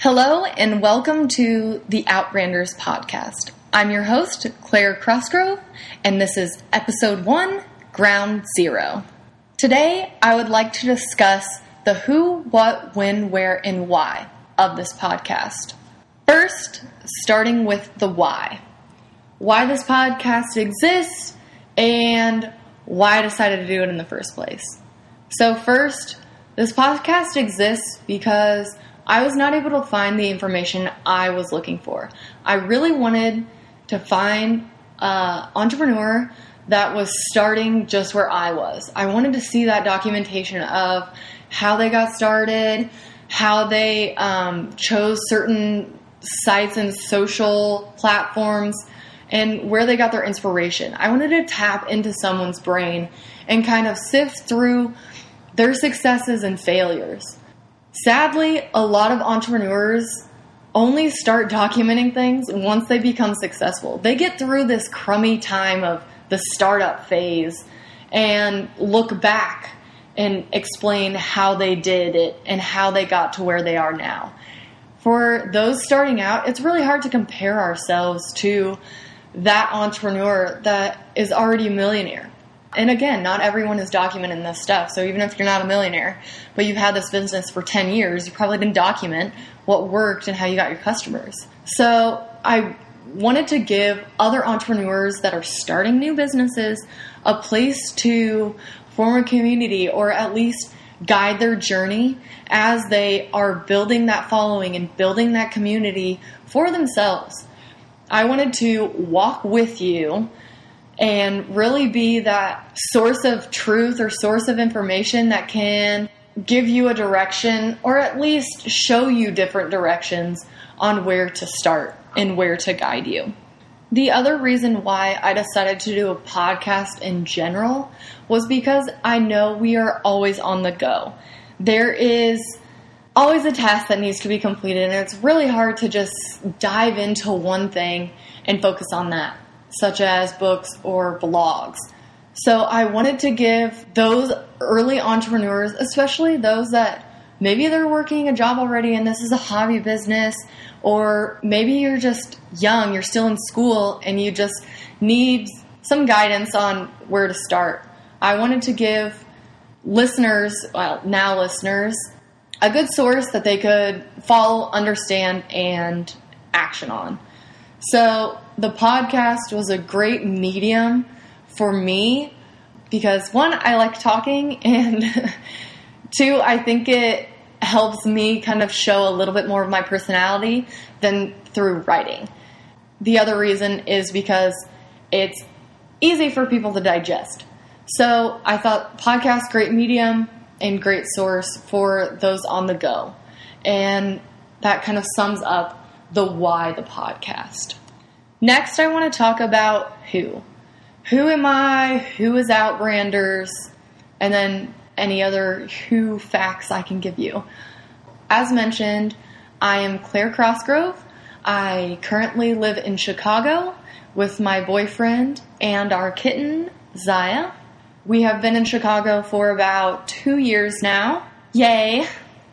Hello, and welcome to the Outbranders podcast. I'm your host, Claire Crossgrove, and this is episode one Ground Zero. Today, I would like to discuss the who, what, when, where, and why of this podcast. First, starting with the why. Why this podcast exists and why I decided to do it in the first place. So, first, this podcast exists because I was not able to find the information I was looking for. I really wanted to find an entrepreneur that was starting just where I was. I wanted to see that documentation of how they got started, how they um, chose certain sites and social platforms, and where they got their inspiration. I wanted to tap into someone's brain and kind of sift through their successes and failures. Sadly, a lot of entrepreneurs only start documenting things once they become successful. They get through this crummy time of the startup phase and look back and explain how they did it and how they got to where they are now. For those starting out, it's really hard to compare ourselves to that entrepreneur that is already a millionaire. And again, not everyone is documenting this stuff. So even if you're not a millionaire, but you've had this business for 10 years, you probably didn't document what worked and how you got your customers. So I wanted to give other entrepreneurs that are starting new businesses a place to form a community or at least guide their journey as they are building that following and building that community for themselves. I wanted to walk with you and really be that source of truth or source of information that can give you a direction or at least show you different directions on where to start and where to guide you. The other reason why I decided to do a podcast in general was because I know we are always on the go. There is always a task that needs to be completed, and it's really hard to just dive into one thing and focus on that such as books or blogs. So I wanted to give those early entrepreneurs, especially those that maybe they're working a job already and this is a hobby business, or maybe you're just young, you're still in school, and you just need some guidance on where to start. I wanted to give listeners, well, now listeners, a good source that they could follow, understand, and action on. So the podcast was a great medium for me because one, I like talking, and two, I think it helps me kind of show a little bit more of my personality than through writing. The other reason is because it's easy for people to digest. So I thought podcast great medium and great source for those on the go. And that kind of sums up the why the podcast. Next, I want to talk about who. Who am I? Who is Outbranders? And then any other who facts I can give you. As mentioned, I am Claire Crossgrove. I currently live in Chicago with my boyfriend and our kitten, Zaya. We have been in Chicago for about two years now. Yay!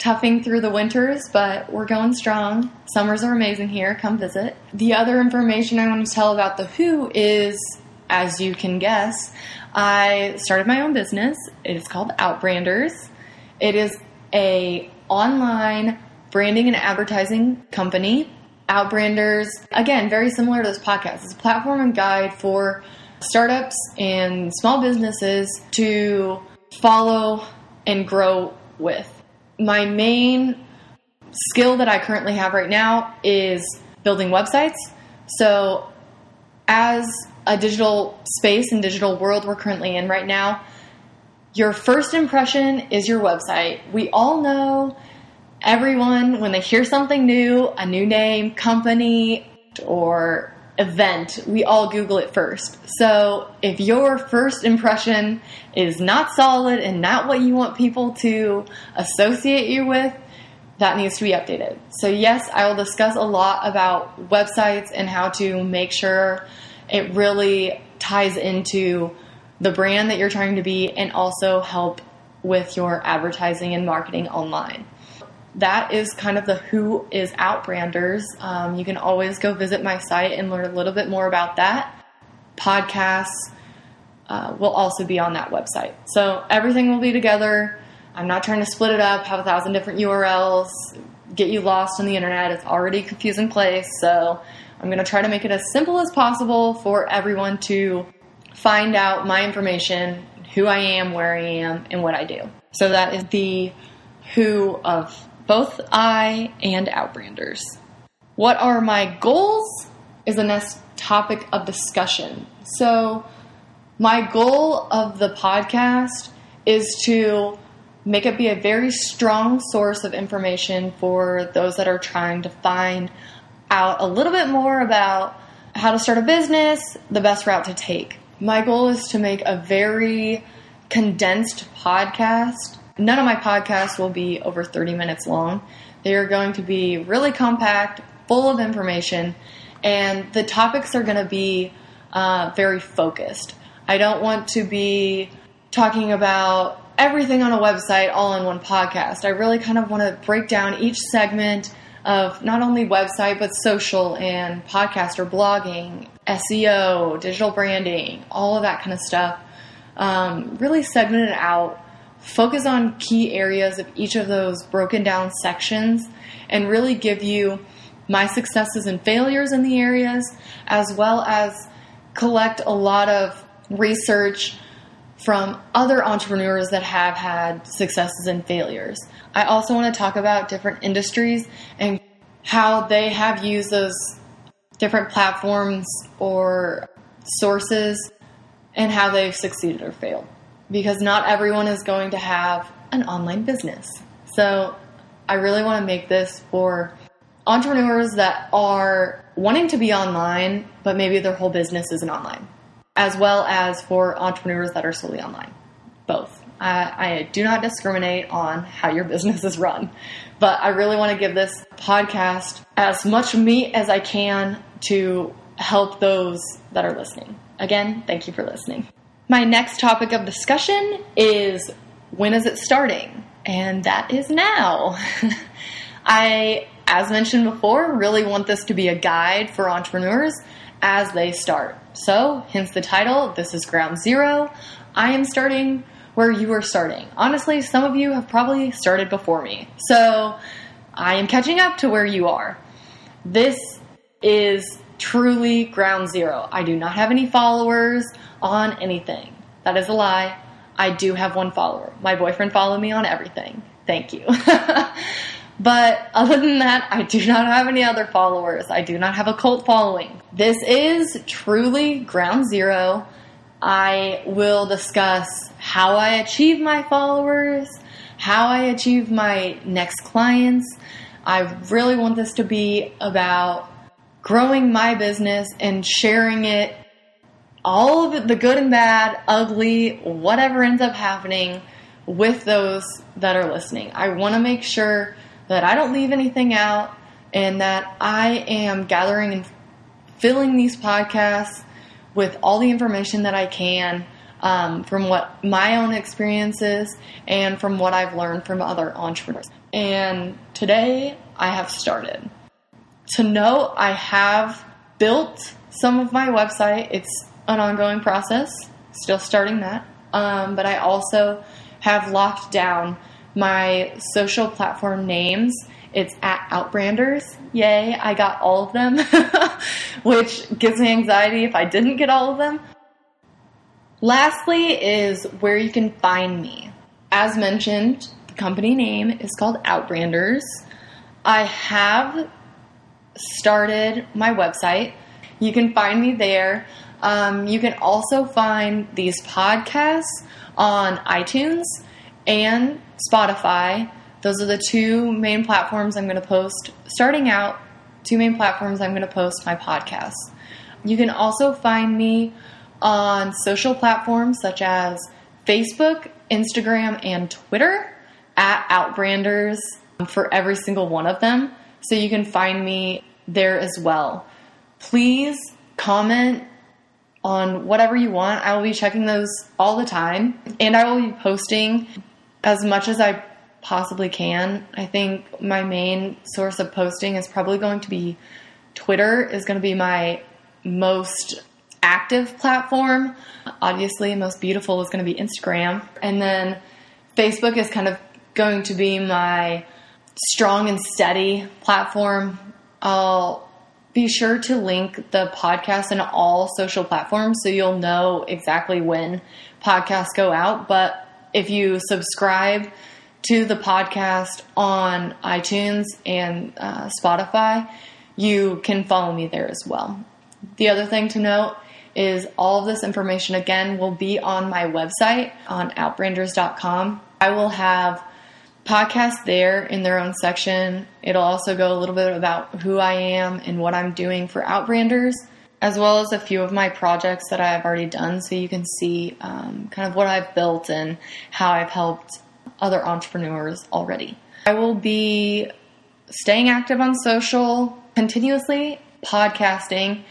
Toughing through the winters, but we're going strong. Summers are amazing here. Come visit. The other information I want to tell about the Who is, as you can guess, I started my own business. It is called Outbranders. It is a online branding and advertising company. Outbranders, again, very similar to this podcast. It's a platform and guide for startups and small businesses to follow and grow with my main skill that I currently have right now is building websites. So, as a digital space and digital world we're currently in right now, your first impression is your website. We all know everyone, when they hear something new, a new name, company, or event, we all Google it first. So if your first impression is not solid and not what you want people to associate you with, that needs to be updated. So, yes, I will discuss a lot about websites and how to make sure it really ties into the brand that you're trying to be and also help with your advertising and marketing online. That is kind of the who is Outbranders. Um, you can always go visit my site and learn a little bit more about that. Podcasts uh, will also be on that website. So everything will be together. I'm not trying to split it up, have a thousand different URLs, get you lost on the internet. It's already a confusing place. So I'm going to try to make it as simple as possible for everyone to find out my information, who I am, where I am, and what I do. So that is the who of both I and Outbranders. What are my goals is the next topic of discussion. So, my goal of the podcast is to make it be a very strong source of information for those that are trying to find out a little bit more about how to start a business, the best route to take. My goal is to make a very condensed podcast. None of my podcasts will be over 30 minutes long. They are going to be really compact, full of information, and the topics are going to be uh, very focused. I don't want to be talking about everything on a website all in one podcast. I really kind of want to break down each segment of not only website but social and podcast or blogging, SEO, digital branding, all of that kind of stuff. Um, really segment it out, focus on key areas of each of those broken down sections, and really give you my successes and failures in the areas, as well as collect a lot of research from other entrepreneurs that have had successes and failures. I also want to talk about different industries and how they have used those different platforms or sources and how they've succeeded or failed. Because not everyone is going to have an online business. So I really want to make this for entrepreneurs that are wanting to be online, but maybe their whole business isn't online as well as for entrepreneurs that are solely online. Both. I, I do not discriminate on how your business is run, but I really want to give this podcast as much meat as I can to help those that are listening. Again, thank you for listening. My next topic of discussion is when is it starting? And that is now. I, as mentioned before, really want this to be a guide for entrepreneurs as they start. So, hence the title, this is Ground Zero. I am starting where you are starting. Honestly, some of you have probably started before me. So, I am catching up to where you are. This is truly ground zero. I do not have any followers on anything. That is a lie. I do have one follower. My boyfriend followed me on everything. Thank you. But other than that, I do not have any other followers. I do not have a cult following. This is truly ground zero. I will discuss how I achieve my followers, how I achieve my next clients. I really want this to be about growing my business and sharing it, all of the good and bad, ugly, whatever ends up happening with those that are listening. I want to make sure that I don't leave anything out, and that I am gathering and filling these podcasts with all the information that I can um, from what my own experiences and from what I've learned from other entrepreneurs. And today I have started. To note, I have built some of my website. It's an ongoing process, still starting that. Um, but I also have locked down my social platform names. It's at Outbranders. Yay, I got all of them, which gives me anxiety if I didn't get all of them. Lastly, is where you can find me. As mentioned, the company name is called Outbranders. I have started my website. You can find me there. Um, you can also find these podcasts on iTunes and Spotify. Those are the two main platforms I'm going to post. Starting out, two main platforms I'm going to post my podcasts. You can also find me on social platforms such as Facebook, Instagram, and Twitter at Outbranders for every single one of them. So you can find me there as well. Please comment on whatever you want. I will be checking those all the time, and I will be posting as much as I possibly can. I think my main source of posting is probably going to be Twitter is going to be my most active platform. Obviously, most beautiful is going to be Instagram. And then Facebook is kind of going to be my strong and steady platform. I'll be sure to link the podcast in all social platforms so you'll know exactly when podcasts go out. But if you subscribe to the podcast on iTunes and uh, Spotify, you can follow me there as well. The other thing to note is all of this information again will be on my website on outbranders.com. I will have podcasts there in their own section. It'll also go a little bit about who I am and what I'm doing for Outbranders, as well as a few of my projects that I've already done so you can see um, kind of what I've built and how I've helped other entrepreneurs already. I will be staying active on social continuously, podcasting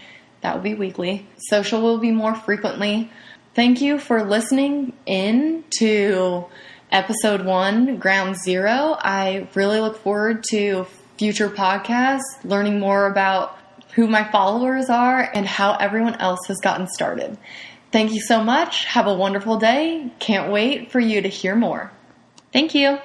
that will be weekly. Social will be more frequently. Thank you for listening in to episode one, Ground Zero. I really look forward to future podcasts, learning more about who my followers are and how everyone else has gotten started. Thank you so much. Have a wonderful day. Can't wait for you to hear more. Thank you.